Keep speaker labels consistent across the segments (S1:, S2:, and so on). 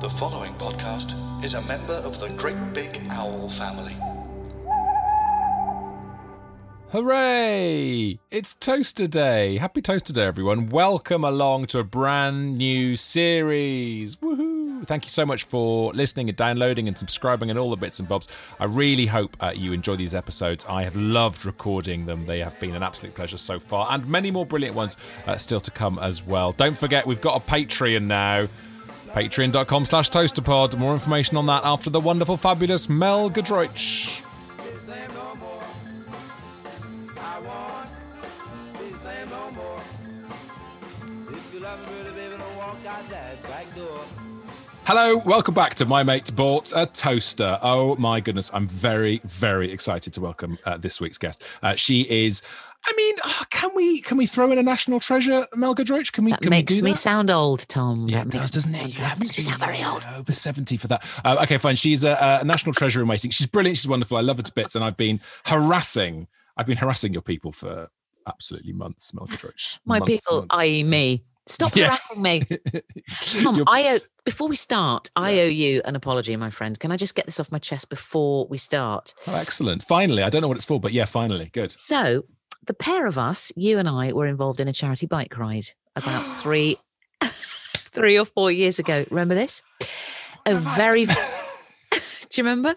S1: The following podcast is a member of the Great Big Owl family.
S2: Hooray! It's Toaster Day. Happy Toaster Day, everyone. Welcome along to a brand new series. Woohoo! Thank you so much for listening and downloading and subscribing and all the bits and bobs. I really hope uh, you enjoy these episodes. I have loved recording them. They have been an absolute pleasure so far, and many more brilliant ones uh, still to come as well. Don't forget, we've got a Patreon now. Patreon.com slash toasterpod. More information on that after the wonderful, fabulous Mel Giedroyc. Hello, welcome back to My Mate Bought a Toaster. Oh my goodness, I'm very, very excited to welcome uh, this week's guest. Uh, she is. I mean, uh, can we can we throw in a national treasure, Mel Giedroyc? Can we?
S3: That
S2: can
S3: makes
S2: we do
S3: me
S2: that?
S3: sound old, Tom.
S2: Yeah,
S3: That
S2: it does, doesn't it? You haven't
S3: makes me sound very old.
S2: uh, Over 70 for that. Uh, okay, fine. She's a, a national treasure in waiting. She's brilliant. She's wonderful. I love her to bits. And I've been harassing, I've been harassing your people for absolutely months, Mel Giedroyc.
S3: My
S2: Months,
S3: people,
S2: months.
S3: i.e., me. Stop
S2: Yeah.
S3: harassing me, Tom.
S2: You're-
S3: I owe. Before we start, I owe you an apology, my friend. Can I just get this off my chest before we start?
S2: Oh, excellent. Finally. I don't know what it's for, but yeah, finally. Good.
S3: So, the pair of us, you and I, were involved in a charity bike ride about three, three or four years ago. Remember this? A very. Do you remember?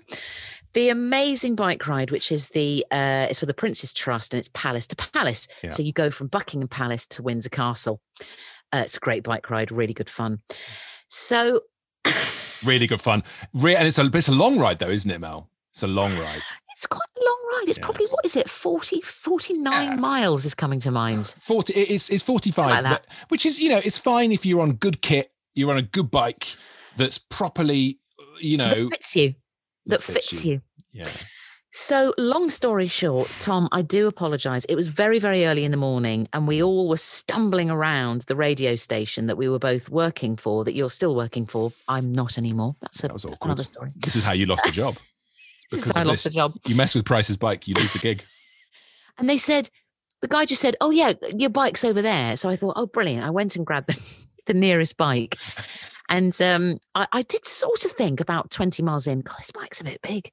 S3: The amazing bike ride, which is the uh, it's for the Prince's Trust and it's palace to palace.
S2: Yeah.
S3: So you go from Buckingham Palace to Windsor Castle. Uh, it's a great bike ride, really good fun. So
S2: Really good fun. Re- and it's a, it's a long ride, though, isn't it, Mel? It's a long ride.
S3: It's quite a long ride. It's probably what is it, 40, 49
S2: Yeah.
S3: miles is coming to mind.
S2: 40 it's it's 45
S3: like that.
S2: but- which is you know it's fine if you're on good kit you're on a good bike that's properly you know
S3: that fits you. That, fits, you.
S2: yeah
S3: So, long story short, Tom, I do apologize. It was very, very early in the morning, and we all were stumbling around the radio station that we were both working for, that you're still working for. I'm not anymore. That's, a,
S2: that was awkward
S3: another story.
S2: this is how you lost the job It's
S3: This is
S2: because
S3: I lost the job.
S2: you mess with price's bike you lose the gig
S3: And they said, the guy just said, Oh, yeah, your bike's over there. So I thought, Oh, brilliant. I went and grabbed the, the nearest bike. And um, I, I did sort of think about 20 miles in, God, this bike's a bit big.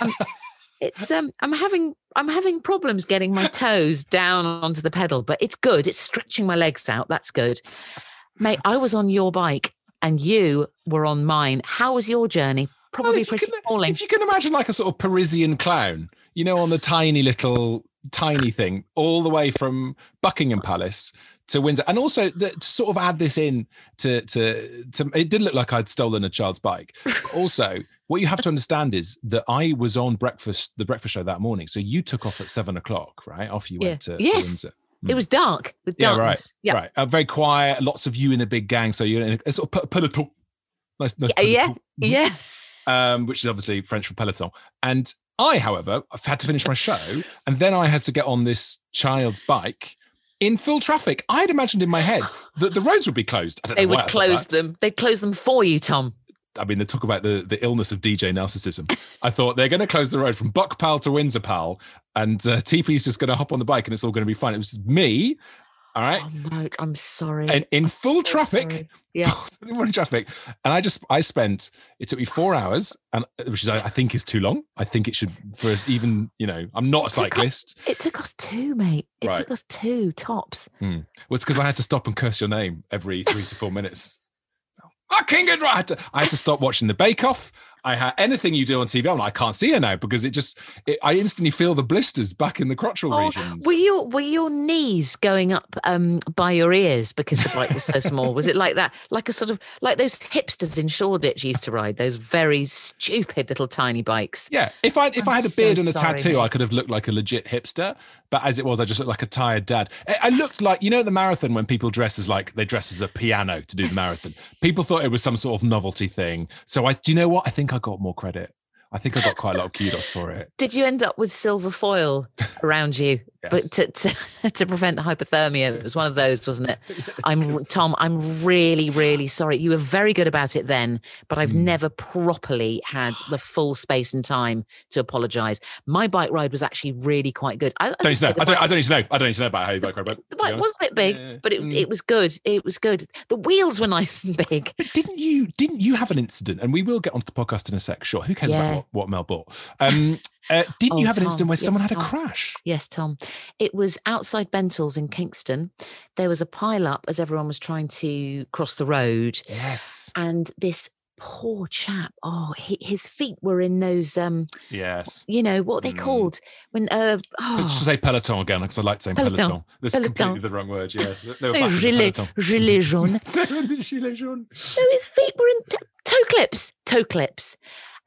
S3: Um, it's um I'm having I'm having problems getting my toes down onto the pedal, but it's good. It's stretching my legs out. That's good. Mate, I was on your bike and you were on mine. How was your journey? Probably
S2: if you
S3: pretty
S2: can-
S3: appalling.
S2: if you can imagine like a sort of parisian clown you know on the tiny little tiny thing all the way from buckingham palace to windsor and also the, to sort of add this in to to to it did look like i'd stolen a child's bike But also what you have to understand is that i was on breakfast the breakfast show that morning so you took off at seven o'clock right off you went to, to
S3: Yes.
S2: windsor
S3: It was dark with
S2: yeah,
S3: darkness.
S2: right.
S3: Yeah.
S2: Right. Uh, very quiet. Lots of you in a big gang. So you're in a, a sort of pe- peloton. Nice, nice
S3: Yeah, yeah,
S2: peloton.
S3: Yeah.
S2: Um, which is obviously French for peloton. And I, however, I've had to finish my show, and then I had to get on this child's bike in full traffic. I had imagined in my head that the roads would be closed. I don't
S3: They would close them. They'd close them for you, Tom.
S2: I mean, they talk about the, the illness of DJ narcissism. I thought they're going to close the road from Buck Pal to Windsor Pal, and uh, TP's just going to hop on the bike, and it's all going to be fine. It was me, all right,
S3: Oh no, I'm sorry.
S2: and in
S3: I'm
S2: full
S3: so
S2: traffic.
S3: sorry. Yeah.
S2: in traffic, and I just I spent it took me four hours, and uh, which is I, think is too long. I think it should for us even you know I'm not a cyclist.
S3: It took us two, mate. It
S2: Right.
S3: took us two tops. Hmm.
S2: Well, it's because I had to stop and curse your name every three to four minutes. Fucking good! I had to I had to stop watching the Bake Off. I had anything you do on TV. I'm like, I can't see her now because it just, it, I instantly feel the blisters back in the crotchal
S3: Oh,
S2: regions.
S3: were your were your knees going up um, by your ears because the bike was so small? Was it like that, like a sort of like those hipsters in Shoreditch used to ride those very stupid little tiny bikes?
S2: Yeah, if I if
S3: I'm
S2: I had a
S3: so
S2: beard and a
S3: sorry,
S2: tattoo, I could have looked like a legit hipster. But as it was, I just looked like a tired dad. I- I looked like you know at the marathon when people dress as like they dress as a piano to do the marathon. people thought it was some sort of novelty thing. So I, do you know what? I think I got more credit. I think I got quite a lot of kudos for it.
S3: Did you end up with silver foil around you, but to, to to prevent the hypothermia? It was one of those, wasn't it? I'm Tom. I'm really, really sorry. You were very good about it then, but I've
S2: Mm.
S3: never properly had the full space and time to apologise. My bike ride was actually really quite good. I,
S2: Don't need to know. I don't, I don't need to know. I don't need to know about how you bike ride.
S3: The bike was a bit big,
S2: Yeah.
S3: but it,
S2: Mm.
S3: it was good. It was good. The wheels were nice and big.
S2: But didn't you didn't you have an incident? And we will get onto the podcast in a sec. Sure. Who cares
S3: Yeah.
S2: about what, what Mel bought? Um, uh, didn't you
S3: Oh,
S2: have an incident where
S3: yes,
S2: someone had a
S3: Tom.
S2: crash?
S3: Yes, Tom. It was outside Bentall's in Kingston. There was a pile up as everyone was trying to cross the road.
S2: Yes.
S3: and this poor chap oh he, his feet were in those um
S2: Yes.
S3: you know what they
S2: Mm.
S3: called when uh
S2: I
S3: oh,
S2: should say peloton again because I like saying
S3: Peloton.
S2: peloton. This is
S3: Peloton.
S2: completely the wrong word. Yeah, they were back in the
S3: gilet, gilet jaune
S2: They were in the gilet jaune.
S3: so his feet were in t- toe clips toe clips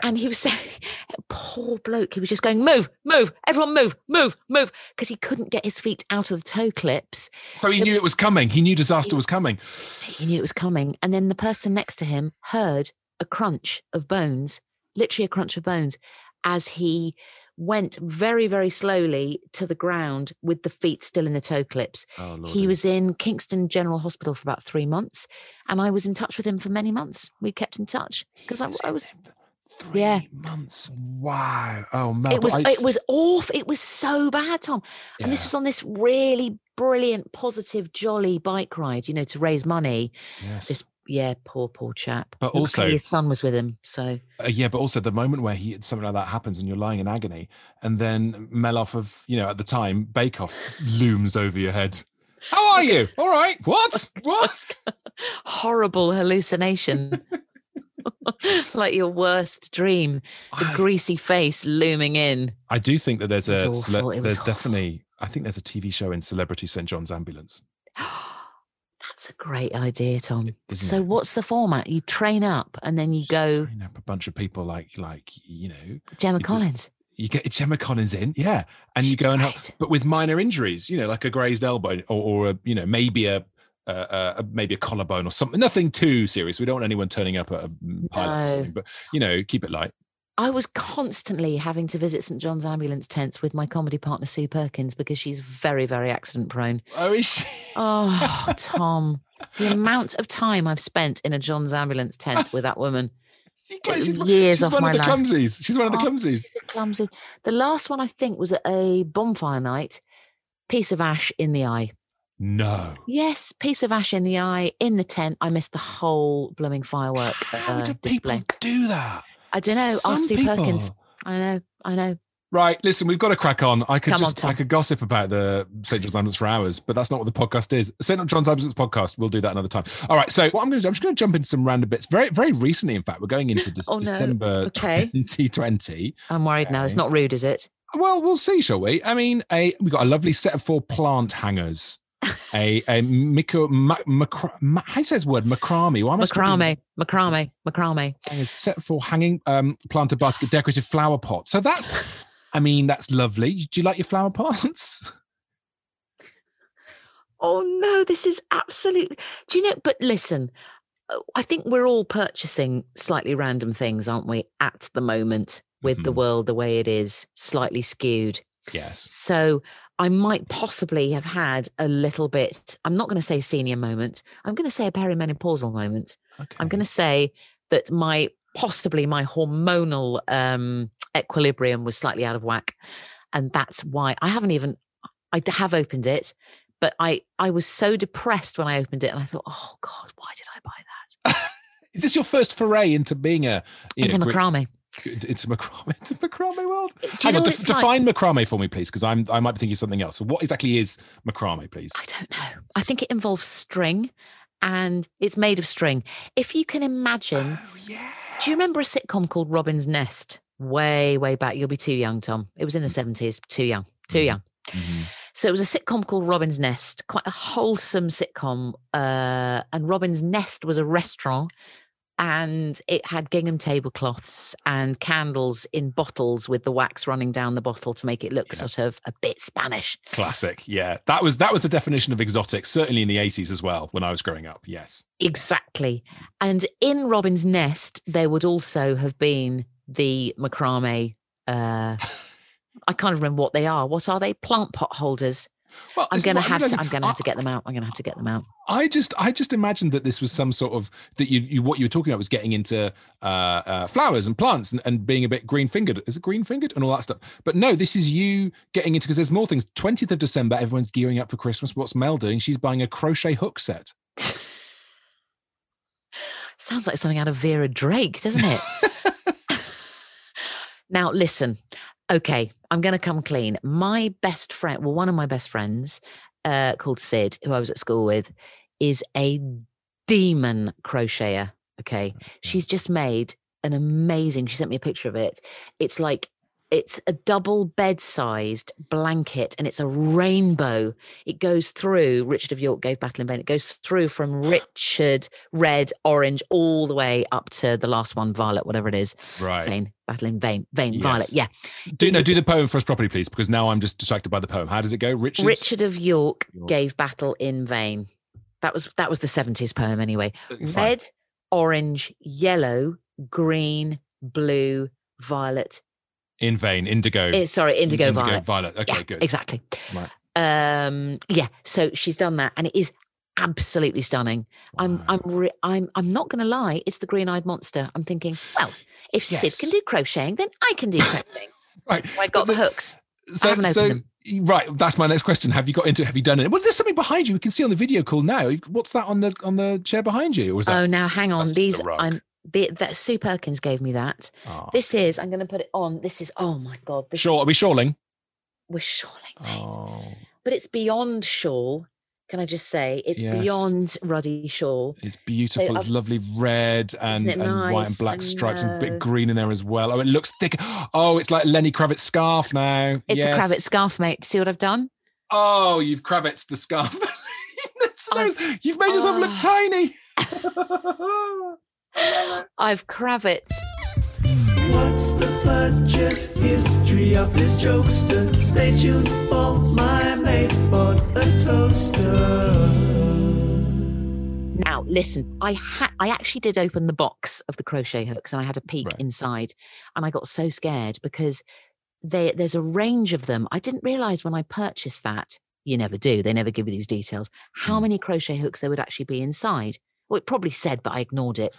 S3: and he was saying poor bloke he was just going move move everyone move move move because he couldn't get his feet out of the toe clips.
S2: So he knew it was coming. He knew disaster was coming.
S3: he knew it was coming. And then the person next to him heard a crunch of bones literally a crunch of bones as he went very very slowly to the ground with the feet still in the toe clips.
S2: Oh
S3: he was in kingston general hospital for about three months and i was in touch with him for many months. We kept in touch because I, I was
S2: three
S3: yeah.
S2: months. Wow. Oh man.
S3: it was
S2: I,
S3: it was awful it was so bad tom and this was on this really brilliant positive jolly bike ride you know to raise money
S2: yes.
S3: this yeah poor poor chap
S2: But also-
S3: his son was with him so
S2: Uh, yeah, but also the moment where he something like that happens and you're lying in agony, and then Meloff of you know at the time Bake Off looms over your head. How are you? All right. What? What?
S3: horrible hallucination. like your worst dream, the
S2: I-
S3: greasy face looming in.
S2: I do think that there's a cele-
S3: awful,
S2: there's definitely I think there's a TV show in Celebrity St John's Ambulance.
S3: That's a great idea, Tom.
S2: Isn't
S3: So,
S2: it?
S3: what's the format? You train up and then you go
S2: Train up a bunch of people like like you know
S3: Gemma
S2: you
S3: Collins.
S2: you get Gemma Collins in, yeah, and you go and help, but with minor injuries, you know, like a grazed elbow or, or a, you know maybe a, a, a maybe a collarbone or something. Nothing too serious. We don't want anyone turning up at a pilot or something, but you know, keep it light.
S3: I was constantly having to visit St John's ambulance tents with my comedy partner Sue Perkins because she's very, very accident prone.
S2: Oh, is she?
S3: Oh, Tom, the amount of time I've spent in a John's ambulance tent with that woman.
S2: She- she's one-
S3: years
S2: she's
S3: off
S2: one
S3: my
S2: of the
S3: life.
S2: clumsies. She's one of the
S3: Oh,
S2: clumsies.
S3: She's a clumsy. The last one I think was at a bonfire night. Piece of ash in the eye.
S2: No.
S3: Yes, piece of ash in the eye in the tent. I missed the whole blooming firework
S2: How
S3: uh,
S2: do
S3: display.
S2: people do that?
S3: I don't know.
S2: Some
S3: Ask Sue Perkins. I know. I know.
S2: Right, listen, we've got to crack on. I could
S3: Come on,
S2: just I
S3: Tom.
S2: could gossip about the St. John's Ambulance for hours, but that's not what the podcast is. St. John's Ambulance podcast, we'll do that another time. All right, so what I'm going to do, I'm just going to jump into some random bits. Very, very recently, in fact, we're going into Dec-
S3: Oh, no.
S2: December
S3: Okay.
S2: 2020.
S3: I'm worried now. It's not rude, is it?
S2: Well, we'll see, shall we? I mean, a we got a lovely set of four plant hangers. A a micro, ma, macra, ma, how do you say this word? Macrame. Why am I
S3: Macrame. Macrame. Macrame.
S2: a set for hanging um planter basket decorative flower pot so that's i mean that's lovely do you like your flower pots
S3: Oh no, this is absolutely. Do you know? But listen, I think we're all purchasing slightly random things, aren't we? At the moment, with the
S2: Mhm.
S3: world the way it is, slightly skewed.
S2: yes
S3: So I might possibly have had a little bit. I'm not going to say senior moment. I'm going to say a perimenopausal moment.
S2: okay.
S3: I'm going to say that my possibly my hormonal um, equilibrium was slightly out of whack, and that's why I haven't even. I have opened it, but I I was so depressed when I opened it, and I thought, oh God, why did I buy that?
S2: is this your first foray into being a
S3: Into
S2: know,
S3: macrame.
S2: Into macrame into macrame world
S3: Do
S2: Hang on,
S3: what
S2: def-
S3: it's like?
S2: define macrame for me please because i'm i might be thinking something else so what exactly is macrame please
S3: I don't know. I think it involves string, and it's made of string. If you can imagine
S2: oh yes
S3: Do you remember a sitcom called Robin's Nest? Way, way back. You'll be too young, Tom. It was in the 70s. Too young. Too
S2: Mhm.
S3: young.
S2: Mhm.
S3: So it was a sitcom called Robin's Nest, quite a wholesome sitcom. Uh, and Robin's Nest was a restaurant and it had gingham tablecloths and candles in bottles with the wax running down the bottle to make it look
S2: Yeah.
S3: sort of a bit Spanish.
S2: Classic. Yeah. That was that was the definition of exotic, certainly in the 80s as well, when I was growing up. Yes.
S3: Exactly. And in Robin's Nest, there would also have been the macrame. Uh, I can't remember what they are. What are they? Plant pot holders.
S2: Well,
S3: I'm gonna have to. I'm gonna have to get them out. I'm gonna have to get them out.
S2: I just I just imagined that this was some sort of that you, you what you were talking about was getting into uh, uh, flowers and plants and, and being a bit green fingered. Is it green fingered and all that stuff? But no, this is you getting into because there's more things. Twentieth of December, everyone's gearing up for Christmas. What's Mel doing? She's buying a crochet hook set.
S3: Sounds like something out of Vera Drake, doesn't it? now, listen. Okay, I'm going to come clean. My best friend, well, one of my best friends, uh, called Sid, who I was at school with, is a demon crocheter. Okay, she's just made an amazing. She sent me a picture of it. It's like it's a double bed sized blanket and it's a rainbow. It goes through, Richard of York gave Battle in Vain. It goes through from Richard, red, orange, all the way up to the last one, Violet, whatever it is.
S2: Right.
S3: Vain, Battle in Vain, Vain, Violet. Yeah.
S2: Do no, do the poem for us properly, please, because now I'm just distracted by the poem. How does it go? Richard.
S3: Richard of York
S2: York.
S3: gave battle in vain. That was that was the 70s poem anyway.
S2: Uh, Fine.
S3: Red, orange, yellow, green, blue, violet.
S2: In vain. Indigo.
S3: eh, sorry, indigo, violet.
S2: Violet. Okay,
S3: yeah,
S2: good.
S3: Exactly.
S2: Right.
S3: Um, yeah. So she's done that, and it is absolutely stunning. I'm, I'm, re- I'm, I'm not going to lie. It's the green-eyed monster. I'm thinking, well, if Sid can do crocheting, then I can do crocheting.
S2: right.
S3: So I got
S2: But
S3: the hooks.
S2: So, so
S3: opened
S2: right, that's my next question. Have you got into? Have you done it? Well, there's something behind you. We can see on the video call now. What's that on the on the chair behind you? Or is that?
S3: Oh, now hang on.
S2: that's just a
S3: These. I'm, the, that Sue Perkins gave me that.
S2: Oh.
S3: This is. I'm going to put it on. This is. Oh my god. This
S2: Shawl, are we shawling?
S3: we're shawling, mate.
S2: Oh,
S3: But it's beyond shawl. Can I just say it's
S2: Yes.
S3: beyond ruddy shawl?
S2: it's beautiful. It's
S3: I've-
S2: lovely red and, and white and black stripes and a bit green in there as well. Oh, it looks thick. Oh, it's like Lenny Kravitz scarf now.
S3: It's a Kravitz scarf, mate. See what I've done?
S2: Oh, you've Kravitz the scarf. That's
S3: I've-
S2: you've made yourself look
S3: Ah.
S2: tiny.
S3: I've Kravitz.
S4: What's the purchase history of this jokester? Stay tuned for my mate bought a toaster.
S3: Now, listen, I had I actually did open the box of the crochet hooks and I had a peek
S2: Right.
S3: inside and I got so scared because they, there's a range of them. I didn't realize when I purchased that, you never do, they never give you these details, how
S2: Mm.
S3: many crochet hooks there would actually be inside. Well, it probably said, but I ignored it.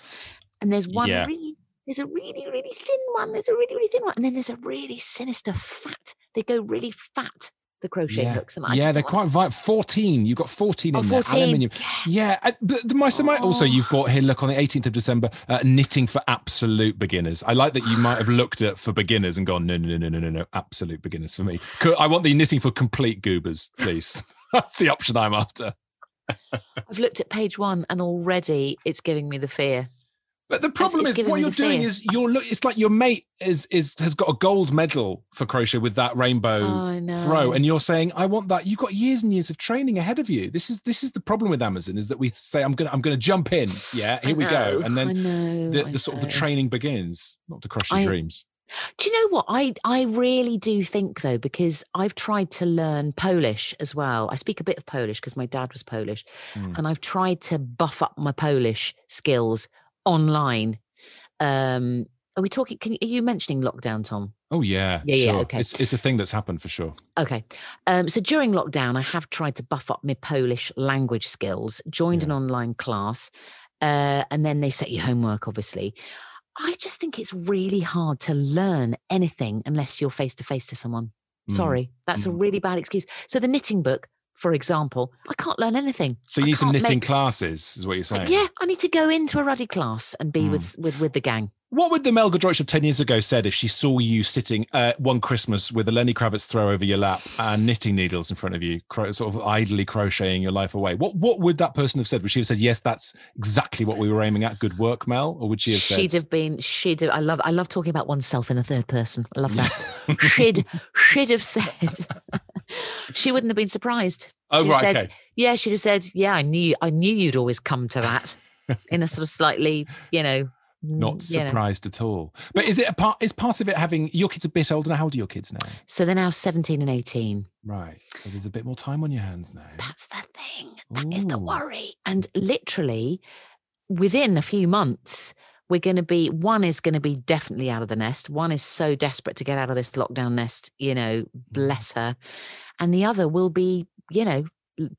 S3: And there's one
S2: Yeah.
S3: really, there's a really, really thin one. There's a really, really thin one. And then there's a really sinister fat. They go really fat, the crochet
S2: yeah,
S3: hooks. And I
S2: yeah they're quite violent. 14. You've got 14
S3: oh,
S2: in there.
S3: 14.
S2: Aluminium. Yeah, uh, but the, my, so my, also
S3: Oh.
S2: you've bought here. Look on the 18th of December, uh, knitting for absolute beginners. I like that you might have looked at for beginners and gone, no, no, no, no, no, no, no, absolute beginners for me. I want the knitting for complete goobers, please. That's the option I'm after.
S3: I've looked at page one and already it's giving me the fear.
S2: But the problem
S3: it's
S2: is, what you're doing
S3: fear.
S2: is you're look. It's like your mate is is has got a gold medal for crochet with that rainbow
S3: know.
S2: throw, and you're saying, "I want that." You've got years and years of training ahead of you. This is this is the problem with Amazon is that we say, "I'm gonna I'm gonna jump in." Yeah, here we go, and then
S3: know,
S2: the, the sort of the training begins, not to crush your
S3: I-
S2: dreams.
S3: Do you know what? I I really do think though, because I've tried to learn Polish as well. I speak a bit of Polish because my dad was Polish,
S2: Mm.
S3: and I've tried to buff up my Polish skills online. Um, are we talking? Can you, are you mentioning lockdown, Tom?
S2: Oh yeah,
S3: Yeah, yeah, okay.
S2: It's it's a thing that's happened for sure.
S3: Okay. Um, so during lockdown, I have tried to buff up my Polish language skills, joined an online class, uh, and then they set you homework, obviously. I just think it's really hard to learn anything unless you're face to face to someone.
S2: Mm.
S3: Sorry, that's a
S2: Mm.
S3: really bad excuse. So the knitting book, for example, I can't learn anything.
S2: So you need some knitting
S3: make-
S2: classes, is what you're saying.
S3: yeah, I need to go into a ruddy class and be
S2: Mm.
S3: with with with the gang.
S2: What would the Mel Giedroyc of 10 years ago said if she saw you sitting uh, one Christmas with a Lenny Kravitz throw over your lap and knitting needles in front of you, cro- sort of idly crocheting your life away? What what would that person have said? Would she have said, yes, that's exactly what we were aiming at? Good work, Mel? Or would she have said,
S3: She'd have been. She'd. Have, I love. I love talking about oneself in the third person. I love that. she'd. She'd have said. she wouldn't have been surprised.
S2: oh,
S3: She'd
S2: right,
S3: said,
S2: okay.
S3: Yeah, she'd have said, "Yeah, I knew. I knew you'd always come to that." in a sort of slightly, you know,
S2: Not
S3: mm, know.
S2: surprised at all. But is it a part? Is part of it having your kids a bit older now? How old are your kids now?
S3: So they're now seventeen and eighteen.
S2: Right. So there's a bit more time on your hands now.
S3: That's the thing. That is the worry. And literally, within a few months, we're going to be one is going to be definitely out of the nest. One is so desperate to get out of this lockdown nest, you know,
S2: Mm.
S3: bless her. And the other will be, you know,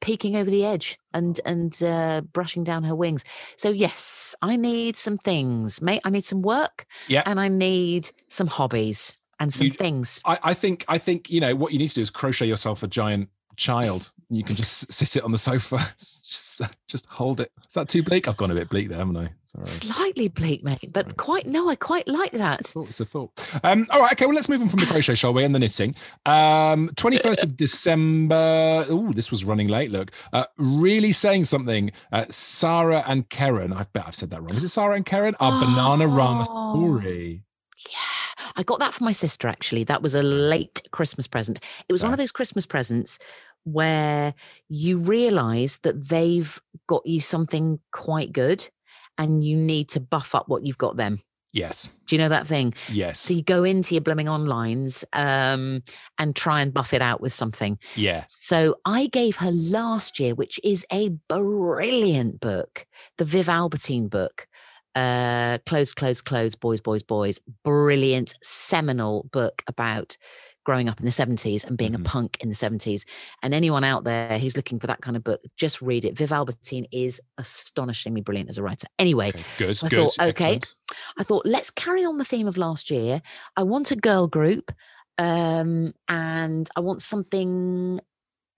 S3: peeking over the edge and and uh, brushing down her wings. So yes, I need some things, mate. I need some work,
S2: Yeah.
S3: and I need some hobbies and some
S2: You-
S3: things.
S2: I, I think I think you know what you need to do is crochet yourself a giant child. You can just sit it on the sofa, just just hold it. Is that too bleak? I've gone a bit bleak there, haven't I? Sorry.
S3: Slightly bleak, mate, but quite no, I quite like that.
S2: thought it's a thought. Um, all right, okay. Well, let's move on from the crochet, shall we? And the knitting. Um, Twenty first of December. Oh, this was running late. Look, uh, really saying something. Uh, Sarah and Karen. I bet I've said that wrong. Is it Sarah and Karen? Our Bananarama
S3: Oh.
S2: story.
S3: Yeah, I got that for my sister actually. That was a late Christmas present. It was one of those Christmas presents where you realize that they've got you something quite good and you need to buff up what you've got them.
S2: Yes.
S3: Do you know that thing?
S2: Yes.
S3: So you go into your blooming onlines um, and try and buff it out with something.
S2: yeah.
S3: So I gave her last year, which is a brilliant book, the Viv Albertine book, uh, Clothes, Clothes, Clothes, Boys, Boys, Boys. Brilliant, seminal book about growing up in the 70s and being
S2: Mhm.
S3: a punk in the 70s. And anyone out there who's looking for that kind of book, just read it. Viv Albertine is astonishingly brilliant as a writer. Anyway,
S2: Okay. Good.
S3: I
S2: good.
S3: thought, okay,
S2: excellent.
S3: I thought, let's carry on the theme of last year. I want a girl group, um, and I want something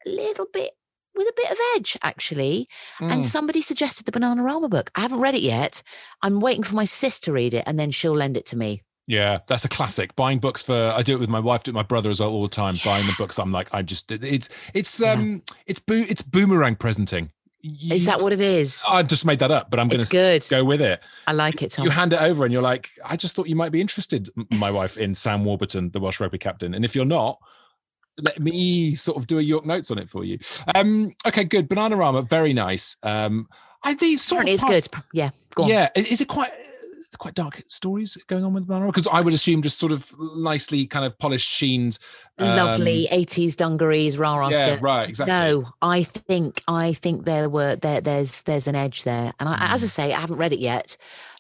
S3: a little bit with a bit of edge, actually.
S2: Mm.
S3: And somebody suggested the Bananarama book. I haven't read it yet. I'm waiting for my sis to read it, and then she'll lend it to me.
S2: Yeah, that's a classic. Buying books for I do it with my wife, do it with my brother as well all the time. Buying the books, I'm like, I just it's it's
S3: yeah.
S2: um it's boo it's boomerang presenting.
S3: Is that what it is?
S2: I've just made that up, but I'm going to go with it.
S3: I like it, Tom.
S2: You hand it over, and you're like, I just thought you might be interested, my wife, in Sam Warburton, the Welsh rugby captain. And if you're not, let me sort of do a York notes on it for you. Um, okay, good. Bananarama, very nice. Um, I these sort
S3: Apparently,
S2: of
S3: it's
S2: past-
S3: good. Yeah, go on.
S2: yeah, i- is it quite it's quite dark stories going on with Banana? Because I would assume just sort of nicely kind of polished sheens. um,
S3: Lovely 80s dungarees, rah rah
S2: Yeah,
S3: skirt.
S2: right, exactly.
S3: No, I think I think there were there there's there's an edge there, and I, as I
S2: Mm.
S3: say, I haven't read it yet,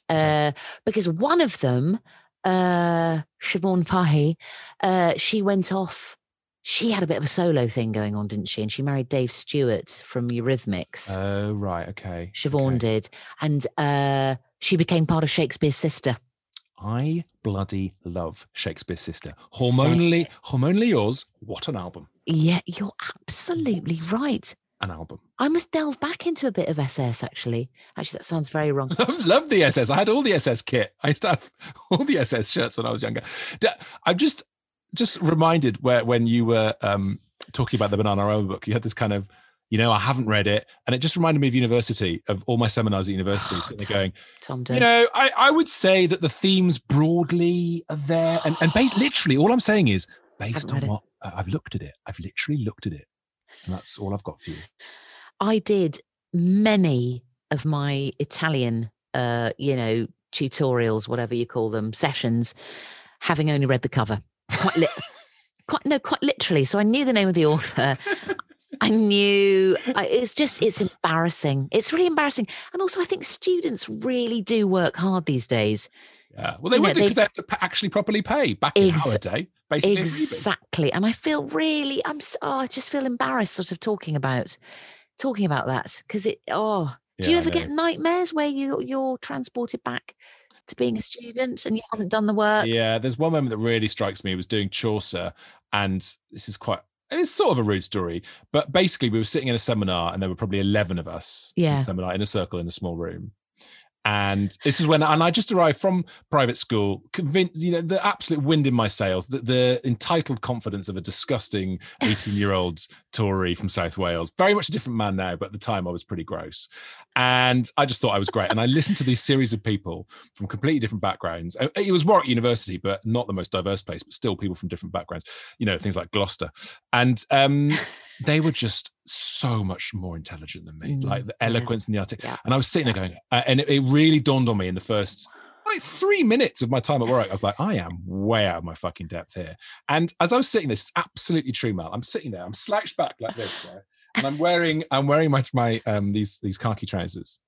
S3: uh, because one of them, uh, Siobhan Fahey, uh, she went off. She had a bit of a solo thing going on, didn't she? And she married Dave Stewart from Eurythmics.
S2: Oh, right. Okay.
S3: Siobhan
S2: okay.
S3: did, and uh, she became part of Shakespears Sister.
S2: I bloody love Shakespears Sister. Hormonally, hormonally yours. What an album!
S3: Yeah, you're absolutely right.
S2: An album.
S3: I must delve back into a bit of SS. Actually, actually, that sounds very wrong.
S2: Love, love the SS. I had all the SS kit. I used to have all the SS shirts when I was younger. I'm just just reminded where when you were um, talking about the Bananarama book, you had this kind of, you know, I haven't read it, and it just reminded me of university, of all my seminars at university.
S3: Oh,
S2: so
S3: Tom,
S2: going,
S3: Tom,
S2: you know, I, I would say that the themes broadly are there, and and based literally, all I'm saying is based on what uh, I've looked at it. I've literally looked at it, and that's all I've got for you.
S3: I did many of my Italian, uh, you know, tutorials, whatever you call them, sessions, having only read the cover. Quite, li- quite no, quite literally. So I knew the name of the author. I knew I, it's just it's embarrassing. It's really embarrassing, and also I think students really do work hard these days.
S2: Yeah. Well, they
S3: You know,
S2: because
S3: they-
S2: they have to actually properly pay. Back in
S3: Ex-
S2: our day, basically.
S3: Exactly, and I feel really, I'm, oh, I just feel embarrassed, sort of talking about, talking about that because it. Oh, do you
S2: Yeah,
S3: ever get nightmares where you you're transported back to being a student and you haven't done the work?
S2: Yeah, there's one moment that really strikes me. It was doing Chaucer, and this is quite. It's sort of a rude story, but basically, we were sitting in a seminar, and there were probably eleven of us. in
S3: Yeah.
S2: seminar in a circle in a small room, And this is when, and I just arrived from private school, convinced, you know, the absolute wind in my sails, the, the entitled confidence of a disgusting 18 year old Tory from South Wales. Very much a different man now, but at the time I was pretty gross. And I just thought I was great. And I listened to these series of people from completely different backgrounds. Uh, It was Warwick University, but not the most diverse place, but still people from different backgrounds, you know, things like Gloucester. And um, they were just so much more intelligent than me,
S3: Mm,
S2: like the
S3: yeah.
S2: eloquence and the artic.
S3: Yeah.
S2: And I was sitting there going, uh, and it, it really dawned on me in the first like three minutes of my time at work. I was like, I am way out of my fucking depth here. And as I was sitting, this is absolutely true, Mel. I'm sitting there, I'm slouched back like this, yeah, and I'm wearing, I'm wearing my my um these these khaki trousers,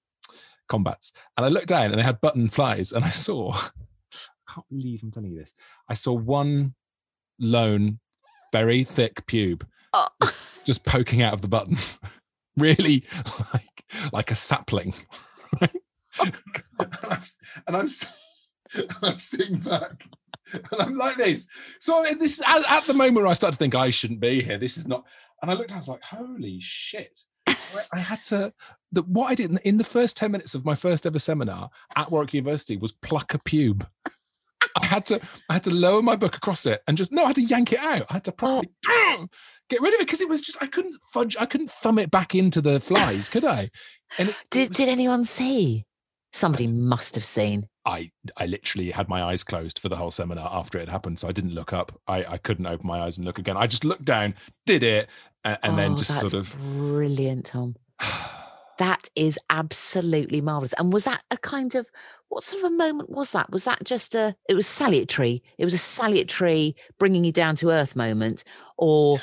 S2: combats, and I looked down and they had button flies, and I saw, I can't believe I'm telling you this. I saw one lone, very thick pube
S3: Oh.
S2: just, just poking out of the buttons, really like like a sapling. Right? and I'm, and I'm s- I'm sitting back, and I'm like this. So this at, at the moment where I start to think I shouldn't be here. This is not. And I looked, I was like, holy shit. So I, I had to. The, what I did in, in the first ten minutes of my first ever seminar at Warwick University was pluck a pube. I had to I had to lower my book across it and just no, I had to yank it out. I had to oh. probably get rid of it because it was just I couldn't fudge, I couldn't thumb it back into the flies, could I? And it, it
S3: Did
S2: was-
S3: did anyone see? Somebody must have seen.
S2: I I literally had my eyes closed for the whole seminar after it happened, so I didn't look up. I I couldn't open my eyes and look again. I just looked down, did it, and, and then
S3: Oh,
S2: just
S3: that's
S2: sort of.
S3: brilliant, Tom. That is absolutely marvelous. And was that a kind of what sort of a moment was that? Was that just a? It was salutary. It was a salutary, bringing you down to earth moment, or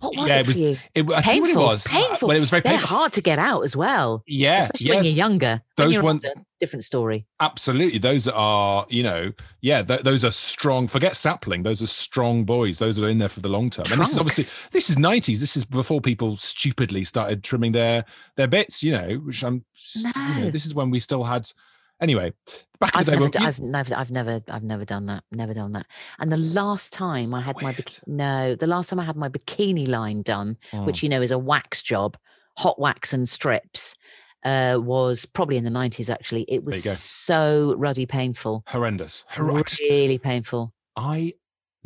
S3: what was
S2: Yeah,
S3: it,
S2: it was
S3: for you?
S2: It, I tell you what it
S3: Painful,
S2: was.
S3: painful.
S2: Well, it was very
S3: They're
S2: painful.
S3: hard to get out as well,
S2: Yeah,
S3: especially
S2: yeah.
S3: when you're younger.
S2: Those
S3: you're
S2: ones-
S3: older, different story.
S2: Absolutely, those are you know, yeah, th- those are strong. Forget sapling; those are strong boys. Those are in there for the long term. And this is obviously this is nineties. This is before people stupidly started trimming their their bits. You know, which I'm. you know,
S3: No.
S2: this is when we still had. Anyway, back in
S3: I've
S2: the day,
S3: never,
S2: when
S3: d-
S2: you-
S3: I've never, I've never, I've never done that. Never done that. And the last time I had my
S2: weird.
S3: no, the last time I had my bikini line done,
S2: Mm.
S3: which you know is a wax job, hot wax and strips, uh, was probably in the nineties. Actually, it was
S2: you go.
S3: so ruddy painful,
S2: horrendous. Hor- I just-
S3: really painful.
S2: I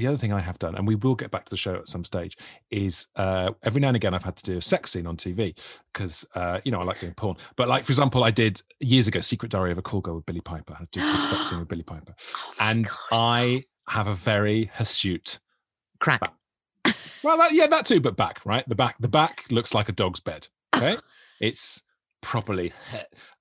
S2: the other thing I have done, and we will get back to the show at some stage, is uh, every now and again I've had to do a sex scene on TV because uh, you know I like doing porn. But like for example, I did years ago Secret Diary of a Call Girl with Billie Piper. I did a sex scene with Billie Piper,
S3: Oh
S2: and
S3: gosh,
S2: I have a very hirsute.
S3: crack.
S2: Well, that, yeah, that too, but back right. The back, the back looks like a dog's bed. Okay, it's properly,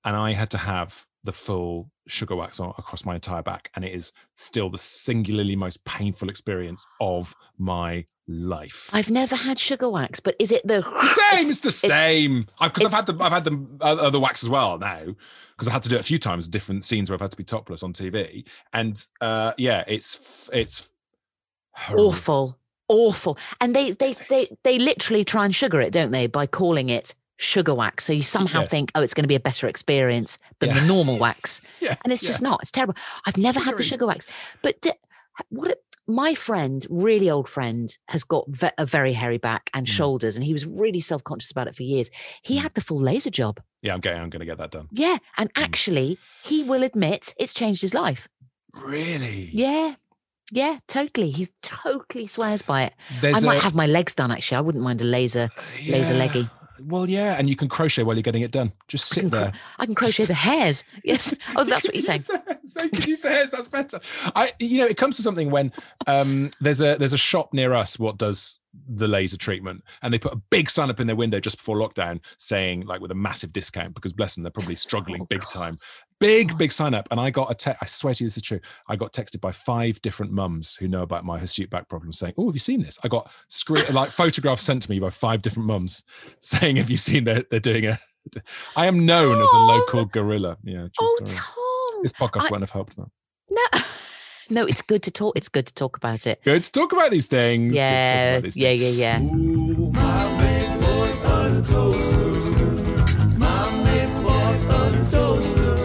S2: and I had to have the full sugar wax on across my entire back, and it is still the singularly most painful experience of my life.
S3: I've never had sugar wax, but is it the
S2: the same. It's, the same. I've because I've had the I've had the uh, other wax as well now because I had to do it a few times. Different scenes where I've had to be topless on TV, and uh yeah, it's it's horrific.
S3: awful awful and they they they they literally try and sugar it don't they by calling it sugar wax so you somehow
S2: Yes.
S3: think oh it's going to be a better experience than
S2: Yeah.
S3: the normal wax
S2: Yeah,
S3: and it's
S2: yeah.
S3: just not it's terrible i've never had the sugar wax but di- what it, my friend really old friend has got ve- a very hairy back and
S2: Mm.
S3: shoulders and he was really self-conscious about it for years he
S2: Mm.
S3: had the full laser job
S2: Yeah, I'm getting. I'm going to get that done.
S3: yeah and
S2: Mm.
S3: actually he will admit it's changed his life
S2: Really?
S3: yeah yeah totally he totally swears by it
S2: There's
S3: I might
S2: a-
S3: have my legs done actually. I wouldn't mind a laser laser leggy.
S2: Well, yeah, and you can crochet while you're getting it done. Just sit
S3: cro-
S2: there.
S3: I can crochet the hairs. Yes. Oh, that's what you're saying.
S2: So you can use the hairs. That's better. I, you know, it comes to something when um, there's a there's a shop near us what does the laser treatment, and they put a big sign up in their window just before lockdown saying like with a massive discount because bless them, they're probably struggling
S3: Oh,
S2: big
S3: God.
S2: time. Big oh. big sign up, and I got a text I swear to you, this is true. I got texted by five different mums who know about my hirsute back problem, saying, "Oh, have you seen this?" I got screen like photographs sent to me by five different mums saying, "Have you seen that they're doing a?" I am known as a
S3: Oh.
S2: local gorilla. Yeah. true
S3: Oh,
S2: story.
S3: Tom.
S2: This podcast
S3: I-
S2: won't have helped that.
S3: No. No, it's good to talk. It's good to talk about it.
S2: Good to talk about these things. Good to talk
S3: Yeah.
S2: these
S3: Yeah.
S2: things.
S3: Yeah. Yeah.
S4: Ooh, mommy bought a toaster. Mommy bought a toaster.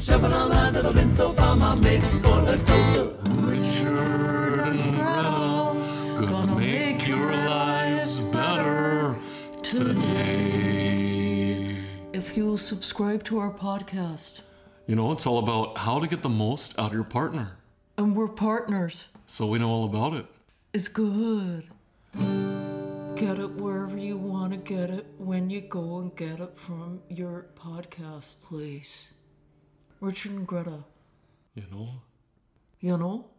S4: Shopping online that I've been so far, mommy bought a toaster.
S5: Richard and Gretel gonna make your lives better today.
S6: If you'll subscribe to our podcast,
S5: You know, it's all about how to get the most out of your partner.
S4: And we're partners.
S5: So we know all about it.
S4: It's good. Get it wherever you want to get it when you go and get it from your podcast place. Richard and Greta,
S5: You know?
S4: you know?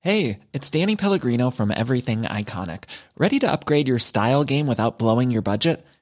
S6: Hey, it's Danny Pellegrino from Everything Iconic. Ready to upgrade your style game without blowing your budget?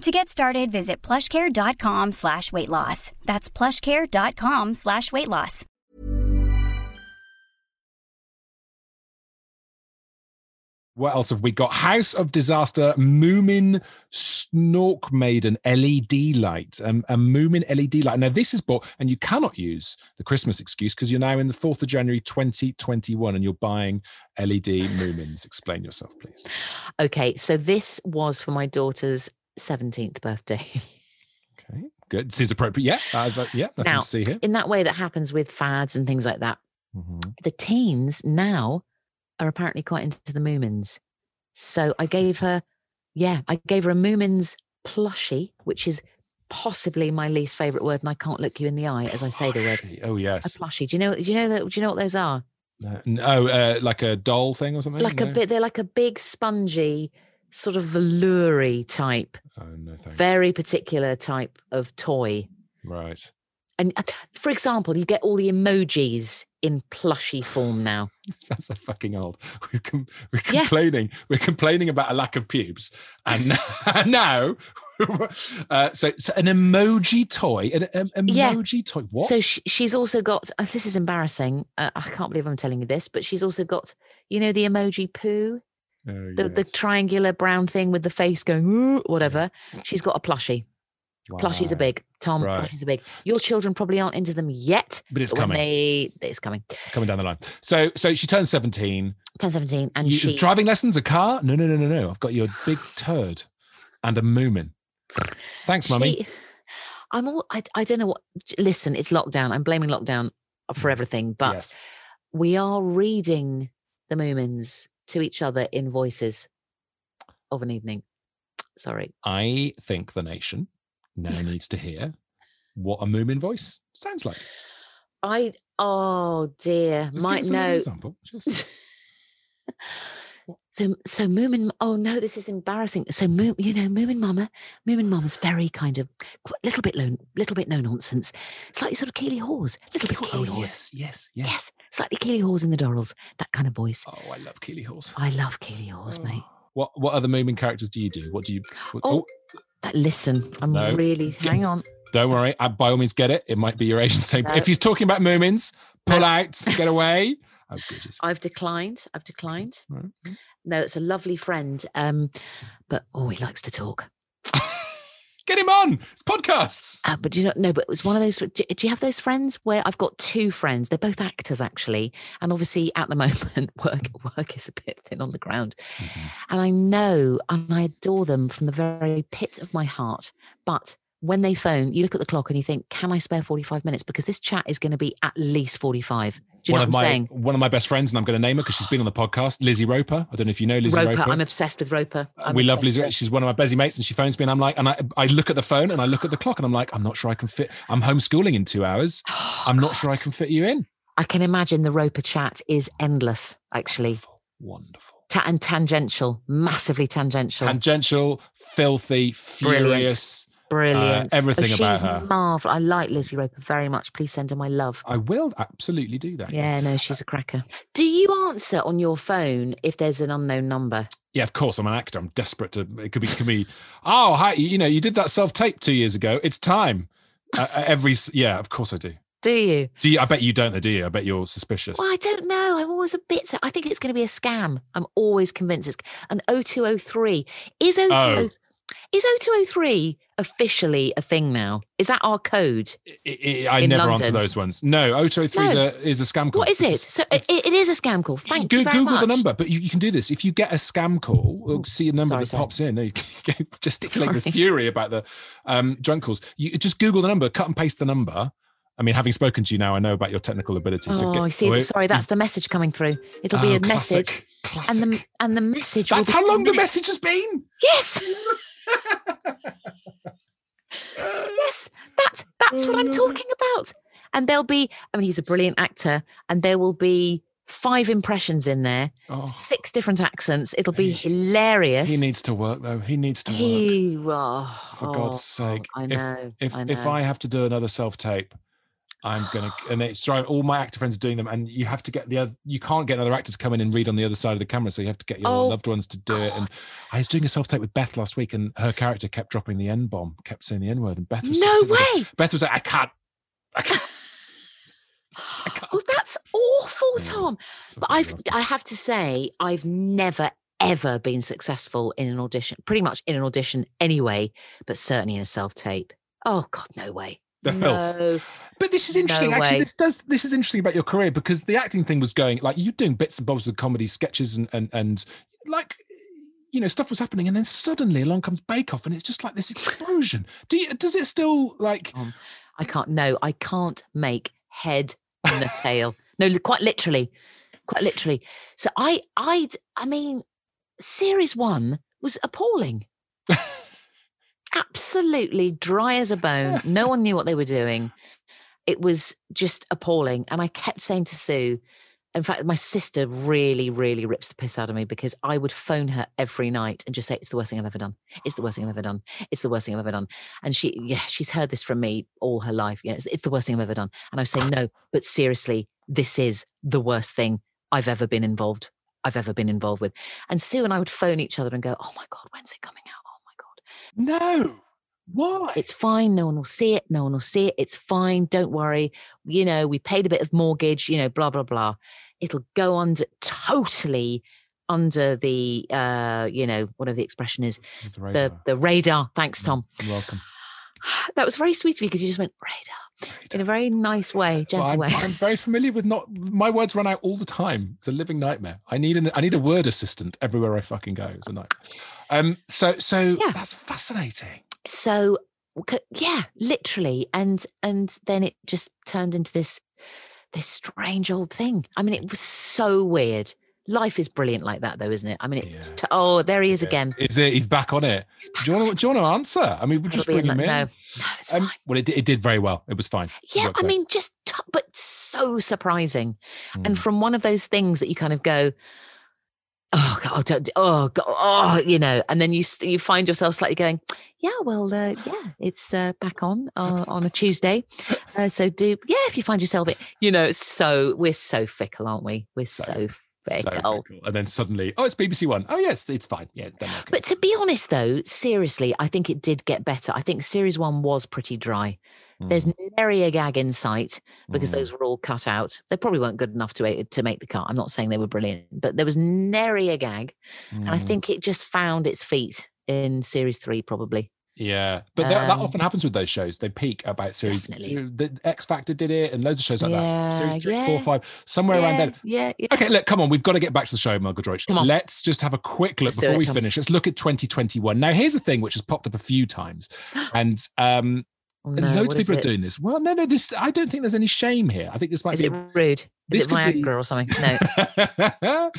S7: To get started, visit plushcare.com slash weight loss. That's plushcare.com slash weight loss.
S2: What else have we got? House of Disaster Moomin Snork Maiden LED light. Um, a Moomin LED light. Now, this is bought, and you cannot use the Christmas excuse because you're now in the 4th of January 2021 and you're buying LED Moomins. Explain yourself, please.
S3: Okay, so this was for my daughter's 17th birthday.
S2: Okay, good. Seems appropriate. Yeah, uh, yeah,
S3: Now,
S2: see here.
S3: In that way that happens with fads and things like that,
S2: Mhm.
S3: the teens now are apparently quite into the Moomins. So I gave her, yeah, I gave her a Moomins plushie, which is possibly my least favorite word, and I can't look you in the eye as I say the word.
S2: Oh, yes, A
S3: plushie. Do you know? Do you know that? Do you know what those are?
S2: Uh, n- oh, uh, like a doll thing or something?
S3: Like a bit. They're like a big spongy, sort of veloury type,
S2: Oh, no,
S3: very particular type of toy.
S2: Right.
S3: And uh, for example, you get all the emojis in plushy form now.
S2: Sounds so fucking old. We're, com- we're
S3: Yeah.
S2: complaining. We're complaining about a lack of pubes, and now, uh, so, so an emoji toy, an, an
S3: Yeah.
S2: emoji toy. What?
S3: So sh- she's also got. Uh, this is embarrassing. Uh, I can't believe I'm telling you this, but she's also got. You know the emoji poo,
S2: Oh,
S3: the, the triangular brown thing with the face going whatever. She's got a plushie. Plushies are big. Tom,
S2: Right.
S3: plushies are big. Your children probably aren't into them yet,
S2: but it's
S3: but
S2: coming,
S3: they it's coming.
S2: coming down the line. So, so she turns seventeen.
S3: 10, 17, and
S2: You-
S3: she
S2: driving lessons, a car? No, no, no, no, no. I've got your big turd and a moomin. Thanks, mummy.
S3: I'm all. I, I don't know what. Listen, it's lockdown. I'm blaming lockdown for mm. everything, but
S2: Yes.
S3: we are reading the Moomins to each other in voices of an evening. Sorry.
S2: I think the nation now needs to hear what a moomin voice sounds like.
S3: I oh dear,
S2: Just
S3: might
S2: us a little
S3: know.
S2: example. Just
S3: So so Moomin. Oh no, this is embarrassing. So Moo, you know, Moomin Mama, Moomin Mama's very kind of a little bit little bit no nonsense, slightly sort of Keeley Hawes, little bit
S2: oh
S3: Keeley Hawes.
S2: yes, yes, yes.
S3: Yes, slightly Keeley Hawes in the Durrells, that kind of voice.
S2: Oh, I love Keeley Hawes.
S3: I love Keeley Hawes, oh. mate.
S2: What what other moomin characters do you do? What do you? What,
S3: Oh.
S2: oh,
S3: listen, I'm
S2: No.
S3: really hang on.
S2: don't worry. I, by all means, get it. It might be your agent saying,
S3: No.
S2: if he's talking about moomins, pull
S3: No.
S2: out, get away. Oh.
S3: I've declined. I've declined.
S2: Right. Mm.
S3: No, it's a lovely friend. Um, but oh, he likes to talk.
S2: Get him on. It's podcasts.
S3: Uh, but do you know? No, but it was one of those. Do, do you have those friends where I've got two friends? They're both actors actually, and obviously at the moment work work is a bit thin on the ground. And I know and I adore them from the very pit of my heart. But when they phone, you look at the clock and you think, "Can I spare forty five minutes?" Because this chat is going to be at least forty five. Do you
S2: one
S3: know
S2: of
S3: what I'm
S2: my
S3: saying?
S2: one of my best friends, and I'm going to name her because she's been on the podcast. Lizzie Roper. I don't know if you know Lizzie
S3: Roper.
S2: Roper.
S3: I'm obsessed with Roper. I'm
S2: we love Lizzie. She's one of my busy mates, and she phones me, and I'm like, and I, I look at the phone and I look at the clock, and I'm like, I'm not sure I can fit. I'm homeschooling in two hours.
S3: Oh,
S2: I'm not sure I can fit you in.
S3: I can imagine the Roper chat is endless, actually.
S2: Wonderful, wonderful.
S3: Ta- and tangential, massively tangential.
S2: Tangential, filthy, furious,
S3: Brilliant.
S2: Uh, everything
S3: oh,
S2: about
S3: she's
S2: her.
S3: marvel. I like Lizzie Roper very much. Please send her my love.
S2: I will absolutely do that. yes.
S3: Yeah, no, she's a cracker. Do you answer on your phone if there's an unknown number?
S2: Yeah, of course. I'm an actor. I'm desperate to. It could be. Could be. Oh, hi. You know, you did that self tape two years ago. It's time. Uh, uh, every. Yeah, of course I do.
S3: Do you?
S2: Do you? I bet you don't, though, do you? I bet you're suspicious.
S3: Well, I don't know. I'm always a bit. I think it's going to be a scam. I'm always convinced it's an 0203. Is 020, is 0203 officially a thing now? Is that our code?
S2: I, never answer those ones. No, 023 is, a, is a scam call.
S3: What is it? So it, it is a scam call. Thank
S2: Go-
S3: you very
S2: Google
S3: much.
S2: the number, but you, you can do this. If you get a scam call, or
S3: Ooh,
S2: see a number
S3: sorry,
S2: that
S3: sorry.
S2: pops in, no, you gesticulate with fury about the um, drunk calls. You just Google the number, cut and paste the number. I mean, having spoken to you now, I know about your technical ability. so
S3: Oh,
S2: get-
S3: I see.
S2: wait,
S3: Sorry, that's the message coming through. It'll be
S2: Oh,
S3: a message,
S2: classic,
S3: and the and the message.
S2: That's
S3: be
S2: how long the message has been.
S3: Yes. Yes, that's that's what I'm mm. talking about. And there'll be, I mean, he's a brilliant actor, and there will be five impressions in there,
S2: oh.
S3: six different accents. It'll be
S2: He-
S3: hilarious.
S2: he needs to work though. He needs to work.
S3: He, oh,
S2: For God's
S3: oh,
S2: sake!
S3: I
S2: If-
S3: know.
S2: If
S3: I
S2: if. I have to do another self tape, I'm gonna and it's driving all my actor friends are doing them, and you have to get the other. You can't get another actor to come in and read on the other side of the camera, so you have to get your
S3: Oh,
S2: loved ones to do it. And
S3: God.
S2: I was doing a self tape with Beth last week, and her character kept dropping the N bomb, kept saying the N word, and Beth was
S3: no way.
S2: Beth was like, I can't, I can't. I can't.
S3: Oh, that's awful,
S2: Yeah,
S3: Tom. But I've,
S2: nasty.
S3: I have to say, I've never ever been successful in an audition. Pretty much in an audition anyway, but certainly in a self tape. Oh God, no way.
S2: The filth. But this is interesting.
S3: No
S2: Actually, this does this is interesting about your career because the acting thing was going like you're doing bits and bobs with comedy sketches and and and like you know stuff was happening, and then suddenly along comes Bake Off, and it's just like this explosion. Do you does it still like?
S3: Um, I can't. No, I can't make head and the tail. No, quite literally, quite literally. So I, I, I mean, series one was appalling. Absolutely dry as a bone. No one knew what they were doing. It was just appalling. And I kept saying to Sue, in fact, my sister really, really rips the piss out of me because I would phone her every night and just say, It's the worst thing I've ever done. It's the worst thing I've ever done. It's the worst thing I've ever done. And she, yeah, she's heard this from me all her life. Yeah, it's, it's the worst thing I've ever done. And I was saying, No, but seriously, this is the worst thing I've ever been involved. I've ever been involved with. And Sue and I would phone each other and go, Oh my God, when's it coming out?
S2: No, why?
S3: It's fine. No one will see it. No one will see it. It's fine. Don't worry. You know, we paid a bit of mortgage, you know, blah, blah, blah. It'll go under totally under the, uh, you know, whatever the expression is,
S2: The
S3: the,
S2: radar.
S3: the radar. Thanks, Tom.
S2: You're welcome.
S3: That was very sweet of you because you just went radar in a very nice way,
S2: Well,
S3: gentle
S2: I'm,
S3: way.
S2: I'm very familiar with not my words run out all the time. It's a living nightmare. I need an I need a word assistant everywhere I fucking go. It's a nightmare. Um. So so
S3: Yeah.
S2: that's fascinating.
S3: so yeah literally and and then it just turned into this this strange old thing i mean it was so weird life is brilliant like that though isn't it i mean it's
S2: Yeah.
S3: t- oh there he is
S2: Yeah.
S3: again
S2: Is it? He's back on it.
S3: He's
S2: Do you want to? Do you want to answer? I mean, we'll just bring him in.
S3: no, no it's
S2: Um,
S3: fine
S2: well, it, it did very well. It was fine.
S3: Yeah i mean just t- but so surprising
S2: Mm.
S3: and from one of those things that you kind of go oh god oh god oh you know and then you you find yourself slightly going yeah well uh, yeah it's uh, back on uh, on a tuesday uh, so do yeah if you find yourself it you know so we're so fickle aren't we we're
S2: So-
S3: so,
S2: So
S3: fickle
S2: fickle. And then suddenly, oh, it's BBC One. Oh, yes, it's fine. Yeah,
S3: but to be honest though seriously i think it did get better i think series one was pretty dry there's nary a gag in sight because
S2: Mm.
S3: those were all cut out. They probably weren't good enough to to make the cut. I'm not saying they were brilliant, but there was nary a gag, and I
S2: Mm.
S3: think it just found its feet in series three, probably.
S2: Yeah, but that, that
S3: Um,
S2: often happens with those shows. They peak about series.
S3: Definitely.
S2: The X Factor did it, and loads of shows like that.
S3: Yeah,
S2: Series three, four, five, somewhere around
S3: yeah,
S2: there.
S3: yeah, yeah.
S2: Okay, look, come on. We've got to get back to the show, Mel Giedroyc.
S3: Come on.
S2: Let's just have a quick look
S3: Let's
S2: before
S3: it,
S2: we
S3: Tom.
S2: finish. Let's look at 2021. Now, here's the thing which has popped up a few times, and um,
S3: Oh,
S2: and
S3: no,
S2: loads
S3: what
S2: of people are doing this. Well, no, no, this. I don't think there's any shame here. I think this might
S3: Is
S2: be.
S3: it
S2: a-
S3: rude?
S2: this
S3: Is it Viagra
S2: be-
S3: or something? No.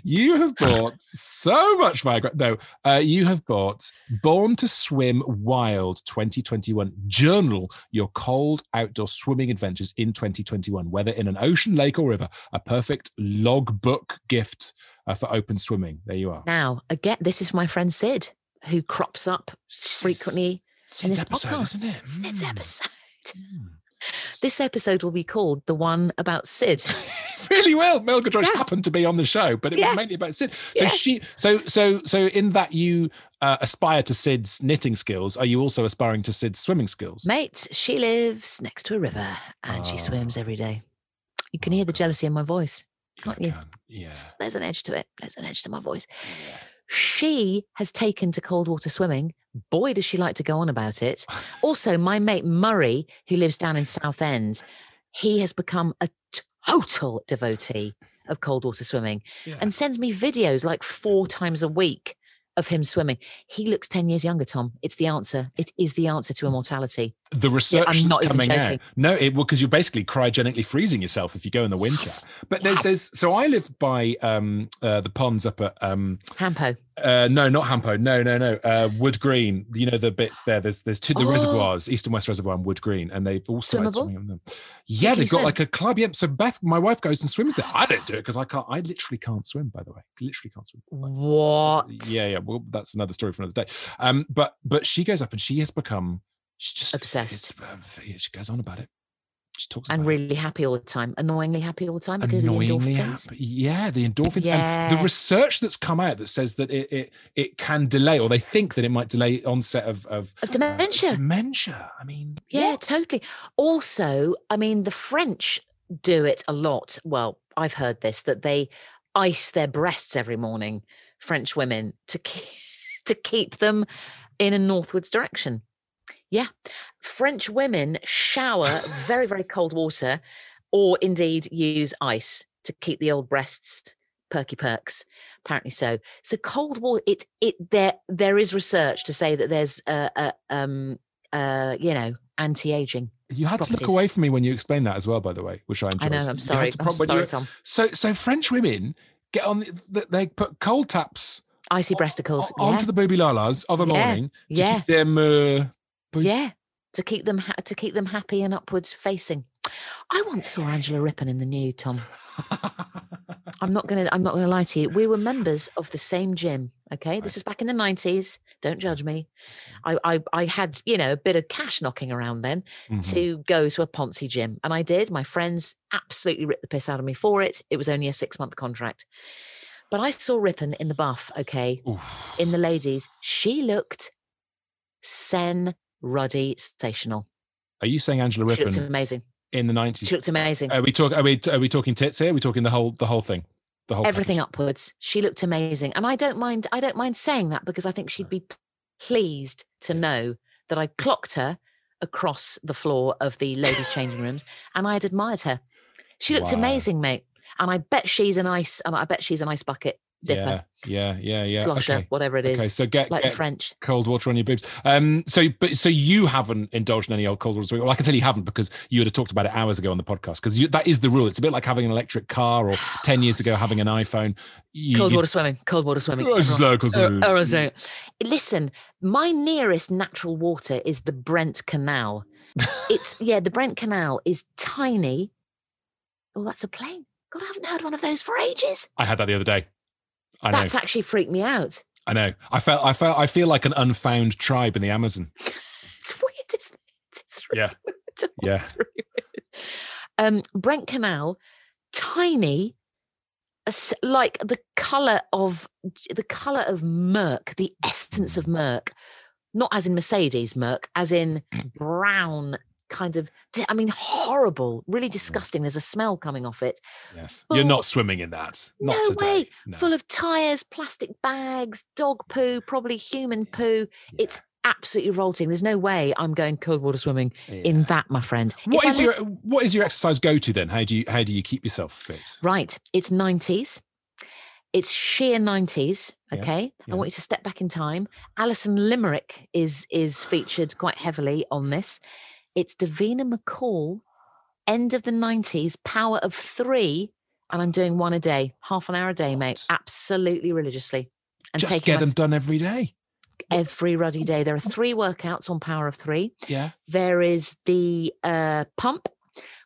S2: you have bought so much Viagra. No, uh, you have bought Born to Swim Wild 2021. Journal your cold outdoor swimming adventures in 2021, whether in an ocean, lake, or river. A perfect logbook gift uh, for open swimming. There you are.
S3: Now, again, this is my friend Sid, who crops up frequently
S2: Sid's
S3: this
S2: episode,
S3: podcast.
S2: isn't it?
S3: Sid's
S2: Mm.
S3: episode. This episode will be called the one about Sid.
S2: really well. Mel Giedroyc
S3: Yeah.
S2: happened to be on the show, but it
S3: Yeah.
S2: was mainly about Sid. So
S3: Yeah.
S2: she, so so so in that you uh, aspire to Sid's knitting skills, are you also aspiring to Sid's swimming skills?
S3: Mate, she lives next to a river and she swims every day. You can hear the jealousy in my voice. Can't you?
S2: can. Yeah.
S3: There's an edge to it. There's an edge to my voice. She has taken to cold water swimming. Boy, does she like to go on about it. Also, my mate Murray, who lives down in Southend, he has become a total devotee of cold water swimming
S2: Yeah.
S3: and sends me videos like four times a week of him swimming. He looks 10 years younger, Tom. It's the answer. It is the answer to immortality.
S2: the research
S3: I'm
S2: that's
S3: not even
S2: coming out. No, it well because you're basically cryogenically freezing yourself if you go in the winter.
S3: Yes,
S2: But there's
S3: yes.
S2: there's so I live by um uh, the ponds up at um
S3: Hampo.
S2: Uh no not Hampo no no no uh Wood Green you know the bits there there's there's two the
S3: Oh.
S2: reservoirs East and West Reservoir and Wood Green and they've all started
S3: Swimmable?
S2: swimming on them. Yeah, they've got
S3: swim?
S2: like a club. Yeah, so Beth, my wife goes and swims there. I don't do it because I can't. I literally can't swim. By the way, literally can't swim.
S3: What?
S2: Yeah, yeah. Well, that's another story for another day. Um, but but she goes up and she has become she's just
S3: Obsessed.
S2: uh, yeah, she goes on about it. She talks
S3: And
S2: about it.
S3: really happy all the time. Annoyingly happy all the time because of the endorphins.
S2: happy. Yeah, the endorphins and the research that's come out that says that it it, it can delay, or they think that it might delay onset of of
S3: Of
S2: uh,
S3: dementia.
S2: dementia. I mean,
S3: Yeah,
S2: what?
S3: totally. Also, I mean, the French do it a lot. Well, I've heard this that they ice their breasts every morning, French women, to keep, to keep them in a northwards direction. Yeah. French women shower very, very cold water or indeed use ice to keep the old breasts perky perks apparently so so cold water it it there there is research to say that there's uh, uh um uh you know anti-aging
S2: You had to look away from me when you explained that as well, by the way, which I
S3: i
S2: enjoyed.
S3: know i'm sorry
S2: to
S3: i'm
S2: prob- when you
S3: sorry tom
S2: So, so French women get on. The, the- they put cold taps
S3: icy breasticles
S2: o- onto
S3: yeah
S2: the booby lalas of a
S3: Yeah,
S2: morning to
S3: yeah.
S2: keep them. Uh,
S3: yeah to keep them ha- to keep them happy and upwards facing i once saw angela rippon in the nude tom i'm not gonna i'm not gonna lie to you we were members of the same gym okay this is back in the 90s don't judge me I, I i had you know a bit of cash knocking around then
S2: Mhm.
S3: to go to a Ponzi gym. And I did. My friends absolutely ripped the piss out of me for it. It was only a six month contract. But I saw Rippon in the buff, okay,
S2: Oof.
S3: in the ladies. She looked sen ruddy stational.
S2: Are you saying Angela Rippon?
S3: She looked amazing.
S2: in the nineties.
S3: She looked amazing.
S2: Are we talking? Are we are we talking tits here? Are we talking the whole the whole thing? The whole
S3: Everything
S2: package?
S3: upwards. She looked amazing. And I don't mind, I don't mind saying that because I think she'd be pleased to know that I clocked her across the floor of the ladies' changing rooms and I had admired her. She looked
S2: Wow.
S3: amazing, mate. And I bet she's an ice, and I bet she's an ice bucket dipper,
S2: Yeah, yeah, yeah, yeah.
S3: slosher,
S2: okay.
S3: whatever it is.
S2: Okay, so get,
S3: like the
S2: get
S3: French.
S2: cold water on your boobs. Um, so but so you haven't indulged in any old cold water. Well, I can tell you haven't because you would have talked about it hours ago on the podcast. Because that is the rule. It's a bit like having an electric car or ten years ago having an iPhone. You,
S3: Cold
S2: you-
S3: water swimming, cold water swimming.
S2: Oh, it's
S3: everyone-
S2: slow, cold
S3: uh, doing it. Listen, my nearest natural water is the Brent Canal. It's yeah, the Brent Canal is tiny. Oh, that's a plane. God, I haven't heard one of those for ages.
S2: I had that the other day. I know.
S3: That's actually freaked me out.
S2: I know. I felt. I felt. I feel like an unfound tribe in the Amazon.
S3: It's weird, isn't it? It's really
S2: Yeah.
S3: weird.
S2: Yeah.
S3: It's really weird. Um, Brent Canal, tiny, like the color of the color of murk, the essence of murk, not as in Mercedes murk, as in brown kind of. I mean, horrible, really mm-hmm. disgusting. There's a smell coming off it.
S2: Yes. You're
S3: Oh.
S2: not swimming in that. Not
S3: no
S2: today.
S3: way.
S2: No.
S3: Full of tires, plastic bags, dog poo, probably human poo. It's absolutely revolting. there's no way I'm going cold water swimming in that, my friend. If
S2: What
S3: I
S2: is
S3: lived-
S2: your What is your exercise go to then? How do you How do you keep yourself fit?
S3: right? It's 90s. It's sheer 90s.
S2: Yeah,
S3: Okay.
S2: yeah.
S3: I want you to step back in time. Alison Limerick is is featured quite heavily on this. It's Davina McCall, end of the 90s, power of three. And I'm doing one a day, half an hour a day, mate. Absolutely religiously. And
S2: Just get
S3: my
S2: them done every day.
S3: every ruddy day. There are three workouts on Power of Three.
S2: Yeah.
S3: There is the uh, pump,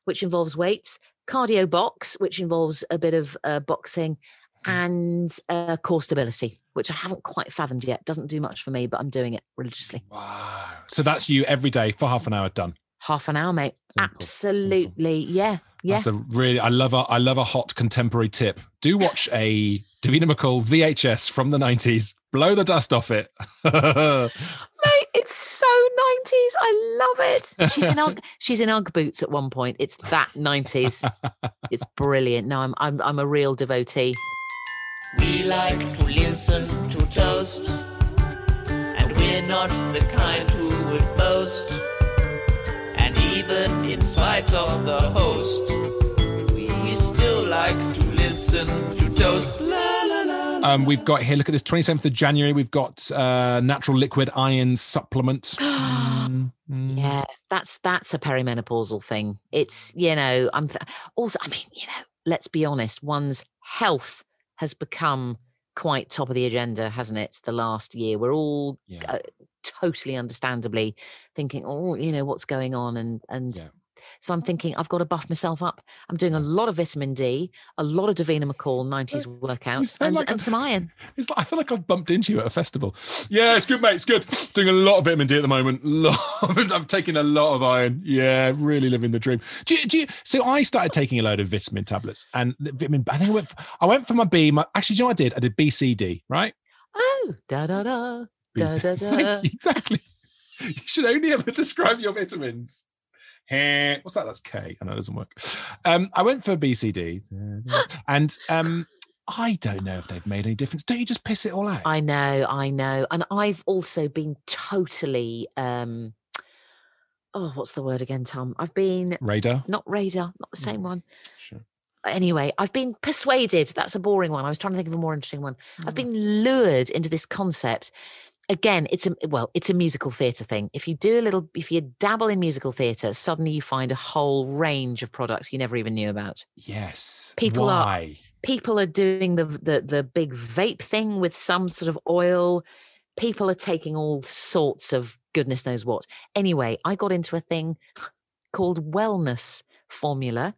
S3: which involves weights, cardio box, which involves a bit of uh, boxing,
S2: Mm-hmm.
S3: and uh, core stability. Which I haven't quite fathomed yet. Doesn't do much for me, but I'm doing it religiously.
S2: Wow. So that's you every day for half an hour done.
S3: Half an hour, mate.
S2: Simple,
S3: Absolutely. Yeah. Yeah.
S2: That's a really I love a I love a hot contemporary tip. Do watch a Davina McCall VHS from the 90s. Blow the dust off it.
S3: Mate, it's so 90s. I love it. She's in Ugg, she's in Ugg boots at one point. It's that 90s. It's brilliant. No, I'm I'm I'm a real devotee.
S4: We like to listen to toast, and we're not the kind who would boast. And even in spite of the host, we still like to listen to toast. La la la. la.
S2: Um, we've got here, look at this, 27th of January, we've got uh, natural liquid iron supplement. Mm, mm.
S3: Yeah, that's that's a perimenopausal thing. It's you know, I'm th- also. I mean, you know, let's be honest. One's health has become quite top of the agenda, hasn't it? The last year, we're all
S2: Yeah.
S3: uh, totally understandably thinking, oh, you know, what's going on, and and.
S2: Yeah.
S3: So I'm thinking I've got to buff myself up. I'm doing a lot of vitamin D, a lot of Davina McCall 90s workouts, and,
S2: like
S3: and some iron.
S2: It's like, I feel like I've bumped into you at a festival. Yeah, it's good, mate. It's good. Doing a lot of vitamin D at the moment. I'm taking a lot of iron. Yeah, really living the dream. Do you, do you, so I started taking a load of vitamin tablets, and vitamin. I think I went. For, I went for my B. My, actually, do you know what I did? I did BCD. Right.
S3: Oh, da da da da da da.
S2: exactly. You should only ever describe your vitamins. What's that? That's K. I know it doesn't work. Um, I went for BCD, and um, I don't know if they've made any difference. Don't you just piss it all out?
S3: I know, I know. And I've also been totally um oh, what's the word again, Tom? I've been
S2: Radar.
S3: not radar, not the same one.
S2: Sure.
S3: Anyway, I've been persuaded. That's a boring one. I was trying to think of a more interesting one. I've been lured into this concept. Again, it's a well, it's a musical theatre thing. If you do a little, if you dabble in musical theatre, suddenly you find a whole range of products you never even knew about.
S2: Yes.
S3: People are- people are doing the the the big vape thing with some sort of oil people are taking all sorts of goodness knows what anyway i got into a thing called wellness formula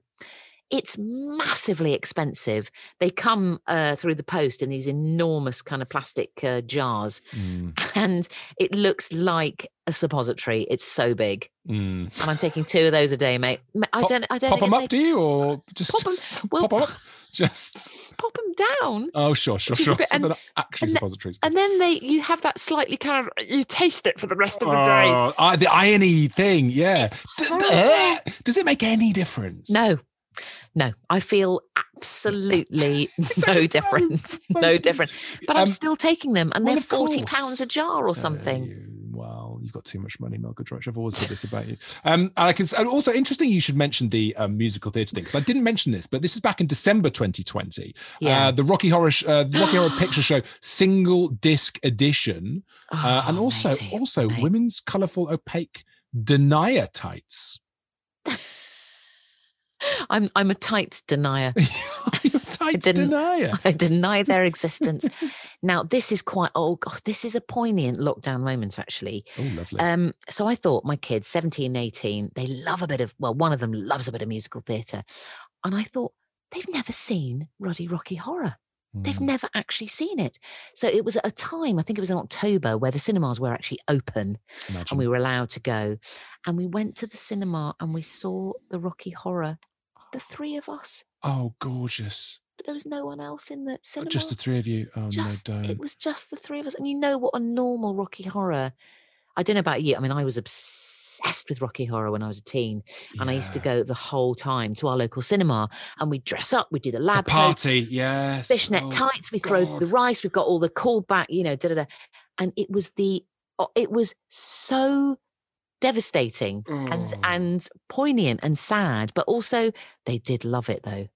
S3: it's massively expensive they come uh, through the post in these enormous kind of plastic uh, jars
S2: Mm,
S3: and it looks like a suppository it's so big
S2: mm.
S3: and i'm taking two of those a day mate I
S2: Pop-
S3: don't i don't
S2: Pop them up, do you, or just
S3: Pop 'em-
S2: just
S3: well,
S2: pop? Just
S3: pop them down
S2: oh, sure, sure,
S3: Which is a
S2: sure.
S3: bit-
S2: So
S3: and-
S2: they're actually
S3: and
S2: suppositories.
S3: and then they you have that slightly kind of you taste it for the rest of the day
S2: Oh, the irony thing, yeah.
S3: It's
S2: D- d-
S3: horrible.
S2: Does it make any difference?
S3: no no i feel absolutely no difference no different but i'm
S2: Um,
S3: still taking them and
S2: well,
S3: they're
S2: forty
S3: pounds a jar or something
S2: Uh, you- well, you've got too much money, Mel Giedroyc. I've always said this about you. Um, and I can, and also interesting you should mention the um, musical theatre thing because I didn't mention this, but this is back in December 2020.
S3: yeah
S2: Uh, the Rocky Horror, uh, the Rocky Horror Picture Show single disc edition, uh, and
S3: Oh,
S2: also
S3: matey,
S2: also
S3: mate.
S2: women's colourful opaque denier tights.
S3: i'm i'm a tight denier
S2: tights
S3: didn't-
S2: denier.
S3: i deny their existence now this is quite oh god this is a poignant lockdown moment actually
S2: Oh, lovely.
S3: Um, so I thought my kids, 17, 18, they love a bit of, well, one of them loves a bit of musical theatre. And I thought, they've never seen Ruddy Rocky Horror. They've
S2: Mm,
S3: never actually seen it. So it was at a time, I think it was in October, where the cinemas were actually open
S2: imagine.
S3: and we were allowed to go. And we went to the cinema and we saw the Rocky Horror, the three of us.
S2: oh, gorgeous.
S3: There was no one else in the cinema.
S2: Just the three of you. Oh,
S3: just
S2: no,
S3: it was just the three of us and you know what a normal rocky horror i don't know about you i mean i was obsessed with rocky horror when i was a teen and i used to go the whole time to our local cinema and we'd dress up we'd do the lab coats,
S2: party, yes.
S3: fishnet
S2: Oh,
S3: tights we throw the rice we've got all the callback you know da, da, da. and it was the oh, it was so devastating and
S2: Oh.
S3: and poignant and sad but also they did love it though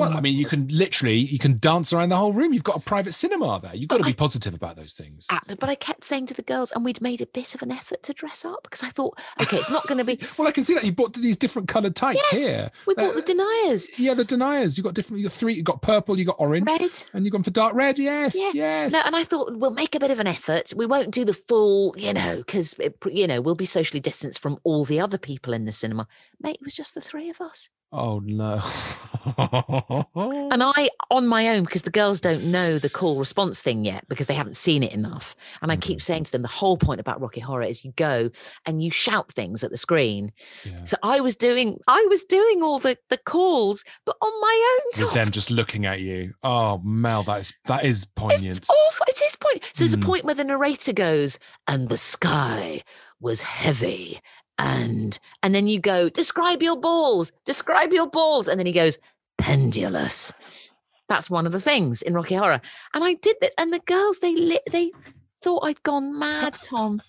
S2: Well, I mean, you can literally you can dance around the whole room. You've got a private cinema there. You've got to be
S3: I-
S2: positive about those things.
S3: Ah, but I kept saying to the girls, and we'd made a bit of an effort to dress up because I thought, okay, it's not going to be.
S2: Well, I can see that you bought these different coloured tights
S3: Yes,
S2: here.
S3: We bought
S2: Uh,
S3: the deniers,
S2: Yeah, the deniers. You got different. You got three. You got purple. You got orange,
S3: red.
S2: and you've gone for dark red. Yes,
S3: Yeah.
S2: yes.
S3: No, and I thought we'll make a bit of an effort. We won't do the full, you know, because you know we'll be socially distanced from all the other people in the cinema. Mate, it was just the three of us.
S2: Oh no.
S3: And I, on my own, because the girls don't know the call response thing yet because they haven't seen it enough. And I
S2: Mm-hmm.
S3: keep saying to them, the whole point about Rocky Horror is you go and you shout things at the screen.
S2: Yeah.
S3: So I was doing, I was doing all the the calls, but on my own
S2: With them just looking at you. Oh Mel, that is that is poignant.
S3: It's awful. It is point. So there's
S2: Mm.
S3: a point where the narrator goes, and the sky was heavy. And and then you go, describe your balls, describe your balls. And then he goes, pendulous. That's one of the things in Rocky Horror. And I did that. And the girls, they lit they thought I'd gone mad, Tom.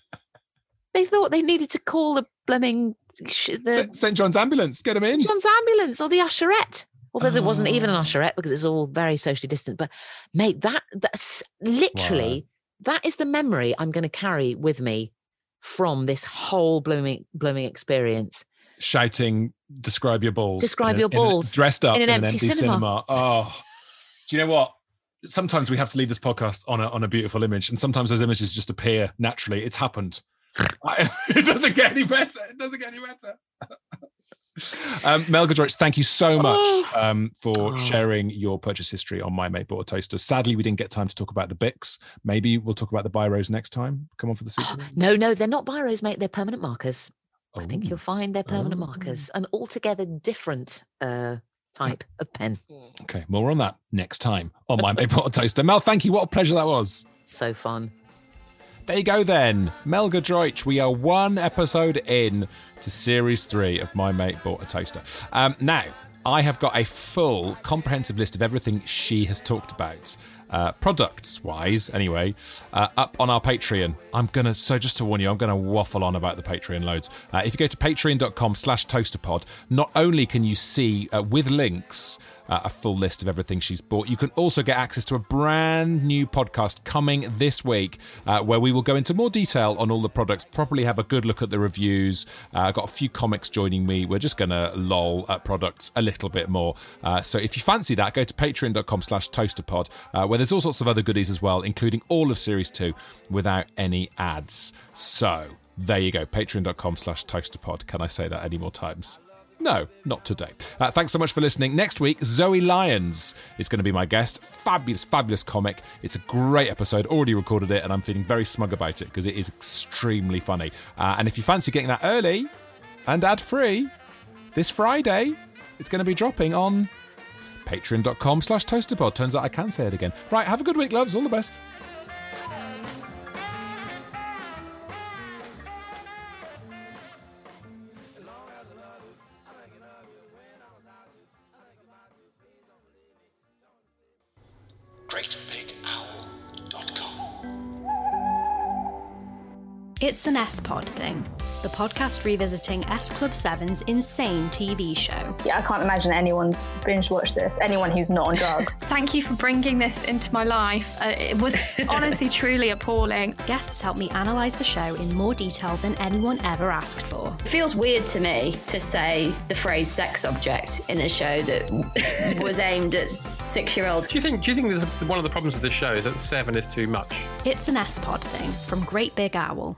S3: They thought they needed to call the blooming sh- the
S2: St. John's ambulance, get him in. St.
S3: John's ambulance or the usherette. Although there wasn't even an
S2: Oh.
S3: usherette because it's all very socially distant. But mate, that that's literally that is the memory I'm going to carry with me from this whole blooming blooming experience.
S2: Shouting, describe your balls.
S3: Describe
S2: in a-
S3: your
S2: a-
S3: balls
S2: dressed up
S3: in an empty cinema.
S2: Oh, do you know what? Sometimes we have to leave this podcast on a on a beautiful image, and sometimes those images just appear naturally. It's happened. It doesn't get any better. It doesn't get any better. um, Mel Giedroyc, thank you so much
S3: Oh.
S2: um, for
S3: Oh.
S2: sharing your purchase history on My Mate Bought a Toaster. Sadly, we didn't get time to talk about the Bix. Maybe we'll talk about the Biros next time. Come on for the sequel.
S3: No, no, they're not biros, mate. They're permanent markers. I think
S2: Oh.
S3: you'll find they're permanent
S2: Oh.
S3: markers, an altogether different uh, type of pen.
S2: Okay, more on that next time on My Mate Bought a Toaster. Mel, thank you. What a pleasure that was.
S3: So fun.
S2: There you go then. Mel Giedroyc, we are one episode in to series three of My Mate Bought a Toaster. Um, now, I have got a full, comprehensive list of everything she has talked about. Uh, products wise, anyway, uh, up on our Patreon. I'm gonna so just to warn you, I'm gonna waffle on about the Patreon loads. Uh, if you go to patreon.com slash toasterpod, not only can you see uh, with links uh, a full list of everything she's bought. You can also get access to a brand new podcast coming this week uh, where we will go into more detail on all the products, properly have a good look at the reviews. Uh, I've got a few comics joining me. We're just going to lol at products a little bit more. Uh, so if you fancy that, go to patreon.com slash toasterpod uh, where there's all sorts of other goodies as well, including all of Series 2 without any ads. So there you go, patreon.com slash toasterpod. Can I say that any more times? No, not today. Uh, thanks so much for listening. Next week, Zoe Lyons is going to be my guest. Fabulous, fabulous comic. It's a great episode. Already recorded it, and I'm feeling very smug about it because it is extremely funny. Uh, and if you fancy getting that early and ad free, this Friday, it's going to be dropping on patreon.com slash toasterpod. Turns out I can say it again. Right, have a good week, loves. All the best.
S1: GreatBigOwl.com.
S8: It's an S Pod thing, the podcast revisiting S Club 7's insane TV show.
S9: Yeah, I can't imagine anyone's binge watched this. Anyone who's not on drugs.
S10: Thank you for bringing this into my life. Uh, it was honestly, truly appalling.
S8: Guests helped me analyse the show in more detail than anyone ever asked for.
S11: It feels weird to me to say the phrase sex object in a show that was aimed at six year olds.
S12: Do you think? Do you think there's one of the problems with this show is that seven is too much?
S8: It's an S Pod thing from Great Big Owl.